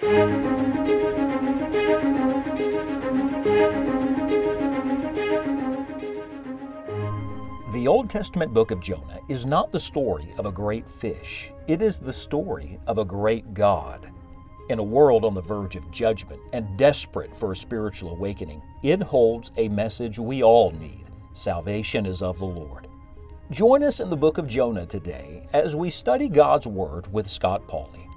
The Old Testament book of Jonah is not the story of a great fish, it is the story of a great God. In a world on the verge of judgment and desperate for a spiritual awakening, it holds a message we all need salvation is of the Lord. Join us in the book of Jonah today as we study God's Word with Scott Pauley.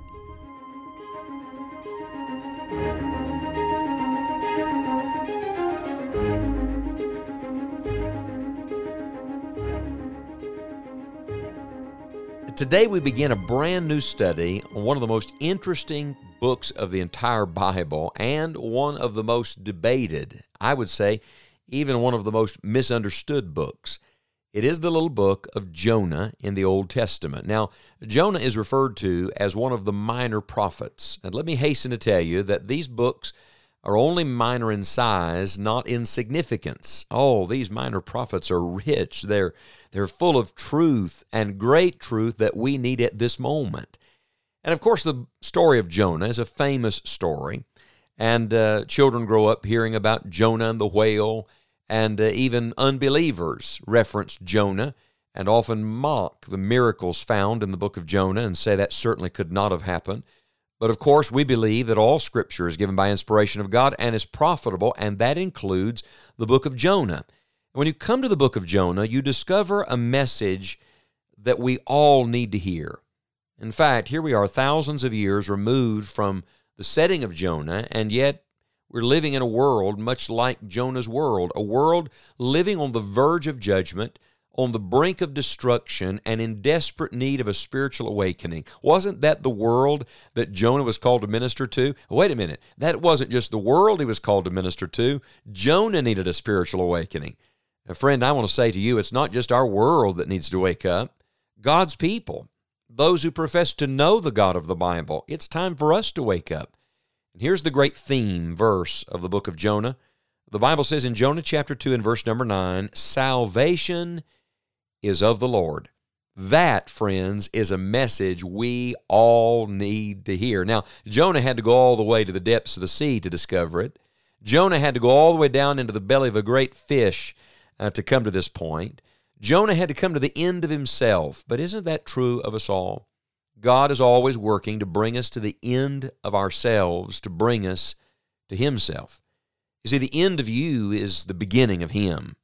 Today, we begin a brand new study on one of the most interesting books of the entire Bible and one of the most debated, I would say, even one of the most misunderstood books. It is the little book of Jonah in the Old Testament. Now, Jonah is referred to as one of the minor prophets. And let me hasten to tell you that these books are only minor in size, not in significance. Oh, these minor prophets are rich. They're they're full of truth and great truth that we need at this moment. And of course, the story of Jonah is a famous story. And uh, children grow up hearing about Jonah and the whale, and uh, even unbelievers reference Jonah and often mock the miracles found in the book of Jonah and say that certainly could not have happened. But of course, we believe that all Scripture is given by inspiration of God and is profitable, and that includes the book of Jonah. When you come to the book of Jonah, you discover a message that we all need to hear. In fact, here we are thousands of years removed from the setting of Jonah, and yet we're living in a world much like Jonah's world, a world living on the verge of judgment, on the brink of destruction, and in desperate need of a spiritual awakening. Wasn't that the world that Jonah was called to minister to? Wait a minute. That wasn't just the world he was called to minister to. Jonah needed a spiritual awakening. And friend, I want to say to you, it's not just our world that needs to wake up, God's people, those who profess to know the God of the Bible. It's time for us to wake up. And here's the great theme verse of the book of Jonah. The Bible says in Jonah chapter 2 and verse number 9, salvation is of the Lord. That, friends, is a message we all need to hear. Now, Jonah had to go all the way to the depths of the sea to discover it. Jonah had to go all the way down into the belly of a great fish uh, to come to this point. Jonah had to come to the end of himself, but isn't that true of us all? God is always working to bring us to the end of ourselves, to bring us to Himself. You see, the end of you is the beginning of Him.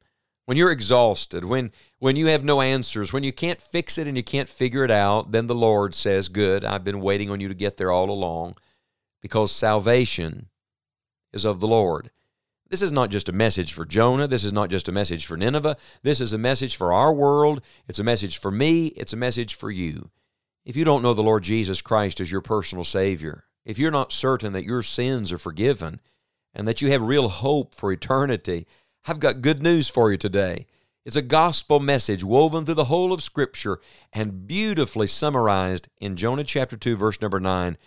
When you're exhausted, when, when you have no answers, when you can't fix it and you can't figure it out, then the Lord says, Good, I've been waiting on you to get there all along because salvation is of the Lord. This is not just a message for Jonah. This is not just a message for Nineveh. This is a message for our world. It's a message for me. It's a message for you. If you don't know the Lord Jesus Christ as your personal Savior, if you're not certain that your sins are forgiven and that you have real hope for eternity, I've got good news for you today. It's a gospel message woven through the whole of Scripture and beautifully summarized in Jonah chapter 2, verse number 9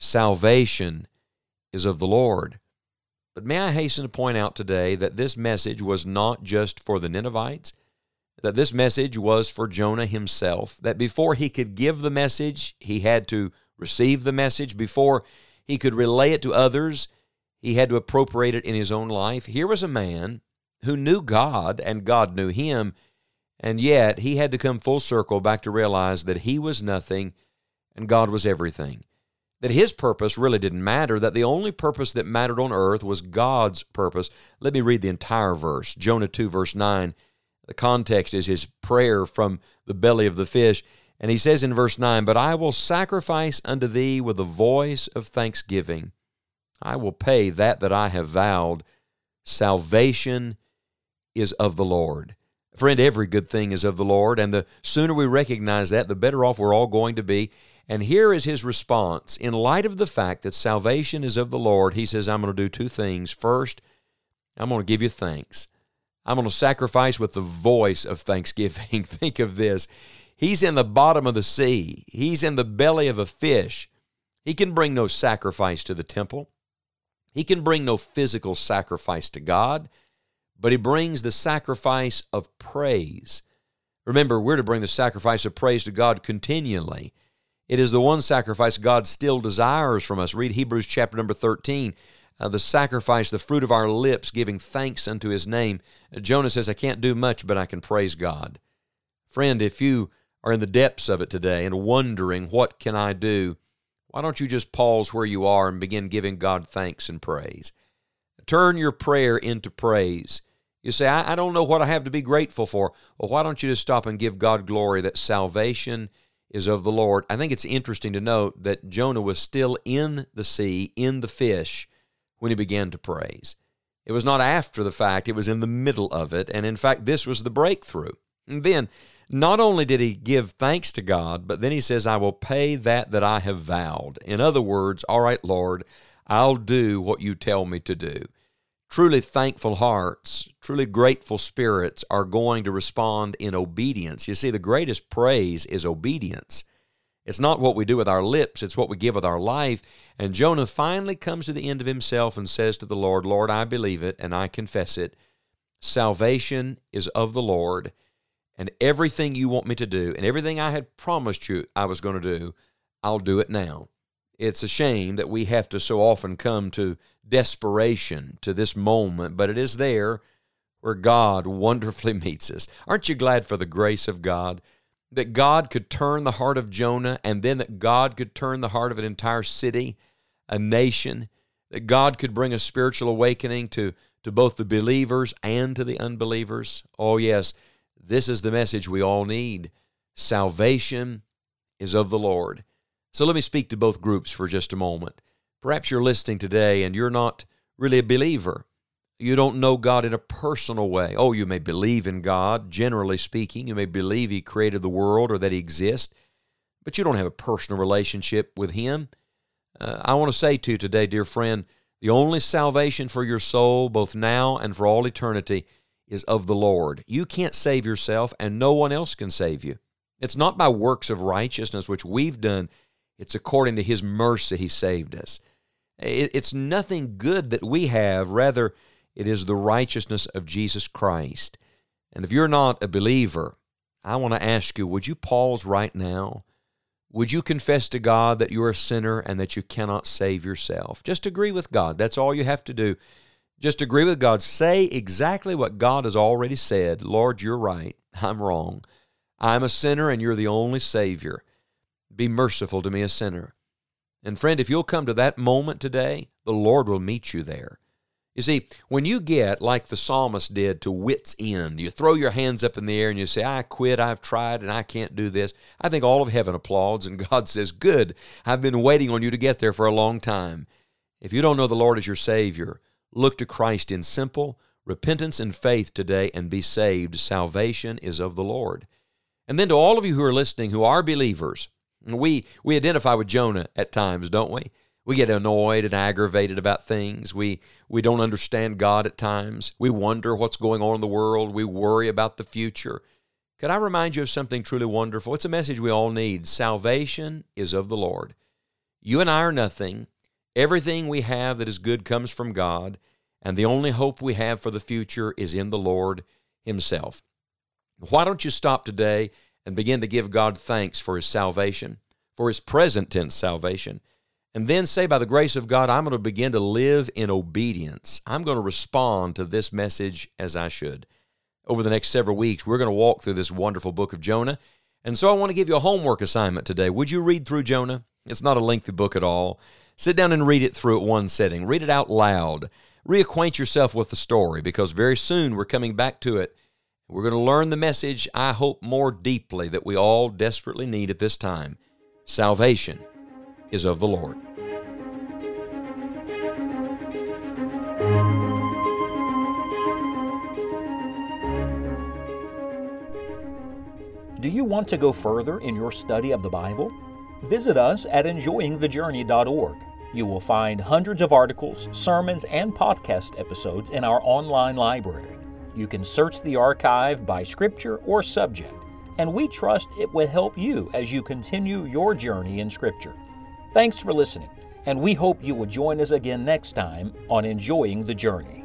Salvation is of the Lord. But may I hasten to point out today that this message was not just for the Ninevites, that this message was for Jonah himself, that before he could give the message, he had to receive the message. Before he could relay it to others, he had to appropriate it in his own life. Here was a man who knew God and God knew him, and yet he had to come full circle back to realize that he was nothing and God was everything that his purpose really didn't matter, that the only purpose that mattered on earth was God's purpose. Let me read the entire verse Jonah 2, verse 9. The context is his prayer from the belly of the fish. And he says in verse 9, But I will sacrifice unto thee with a voice of thanksgiving. I will pay that that I have vowed. Salvation is of the Lord. Friend, every good thing is of the Lord, and the sooner we recognize that, the better off we're all going to be. And here is his response. In light of the fact that salvation is of the Lord, he says, I'm going to do two things. First, I'm going to give you thanks. I'm going to sacrifice with the voice of thanksgiving. Think of this. He's in the bottom of the sea, he's in the belly of a fish. He can bring no sacrifice to the temple, he can bring no physical sacrifice to God, but he brings the sacrifice of praise. Remember, we're to bring the sacrifice of praise to God continually. It is the one sacrifice God still desires from us. Read Hebrews chapter number 13. Uh, the sacrifice, the fruit of our lips, giving thanks unto his name. Uh, Jonah says, I can't do much, but I can praise God. Friend, if you are in the depths of it today and wondering, what can I do? Why don't you just pause where you are and begin giving God thanks and praise? Turn your prayer into praise. You say, I, I don't know what I have to be grateful for. Well, why don't you just stop and give God glory that salvation is of the Lord? I think it's interesting to note that Jonah was still in the sea, in the fish, when he began to praise. It was not after the fact, it was in the middle of it. And in fact, this was the breakthrough. And then, not only did he give thanks to God, but then he says, I will pay that that I have vowed. In other words, all right, Lord, I'll do what you tell me to do. Truly thankful hearts, truly grateful spirits are going to respond in obedience. You see, the greatest praise is obedience. It's not what we do with our lips, it's what we give with our life. And Jonah finally comes to the end of himself and says to the Lord, Lord, I believe it and I confess it. Salvation is of the Lord, and everything you want me to do, and everything I had promised you I was going to do, I'll do it now. It's a shame that we have to so often come to desperation to this moment, but it is there where God wonderfully meets us. Aren't you glad for the grace of God? that God could turn the heart of Jonah and then that God could turn the heart of an entire city, a nation, that God could bring a spiritual awakening to, to both the believers and to the unbelievers. Oh, yes, this is the message we all need. Salvation is of the Lord. So let me speak to both groups for just a moment. Perhaps you're listening today and you're not really a believer. You don't know God in a personal way. Oh, you may believe in God, generally speaking. You may believe He created the world or that He exists, but you don't have a personal relationship with Him. Uh, I want to say to you today, dear friend, the only salvation for your soul, both now and for all eternity, is of the Lord. You can't save yourself, and no one else can save you. It's not by works of righteousness which we've done, it's according to His mercy He saved us. It's nothing good that we have, rather, it is the righteousness of Jesus Christ. And if you're not a believer, I want to ask you would you pause right now? Would you confess to God that you're a sinner and that you cannot save yourself? Just agree with God. That's all you have to do. Just agree with God. Say exactly what God has already said. Lord, you're right. I'm wrong. I'm a sinner and you're the only Savior. Be merciful to me, a sinner. And friend, if you'll come to that moment today, the Lord will meet you there. You see, when you get like the psalmist did to wits' end, you throw your hands up in the air and you say, I quit, I've tried, and I can't do this. I think all of heaven applauds, and God says, Good, I've been waiting on you to get there for a long time. If you don't know the Lord as your Savior, look to Christ in simple repentance and faith today and be saved. Salvation is of the Lord. And then to all of you who are listening who are believers, we, we identify with Jonah at times, don't we? We get annoyed and aggravated about things. We, we don't understand God at times. We wonder what's going on in the world. We worry about the future. Could I remind you of something truly wonderful? It's a message we all need. Salvation is of the Lord. You and I are nothing. Everything we have that is good comes from God, and the only hope we have for the future is in the Lord Himself. Why don't you stop today and begin to give God thanks for His salvation, for His present tense salvation? and then say, by the grace of God, I'm going to begin to live in obedience. I'm going to respond to this message as I should. Over the next several weeks, we're going to walk through this wonderful book of Jonah. And so I want to give you a homework assignment today. Would you read through Jonah? It's not a lengthy book at all. Sit down and read it through at one setting. Read it out loud. Reacquaint yourself with the story because very soon we're coming back to it. We're going to learn the message, I hope, more deeply that we all desperately need at this time salvation is of the Lord. Do you want to go further in your study of the Bible? Visit us at enjoyingthejourney.org. You will find hundreds of articles, sermons, and podcast episodes in our online library. You can search the archive by scripture or subject, and we trust it will help you as you continue your journey in Scripture. Thanks for listening, and we hope you will join us again next time on Enjoying the Journey.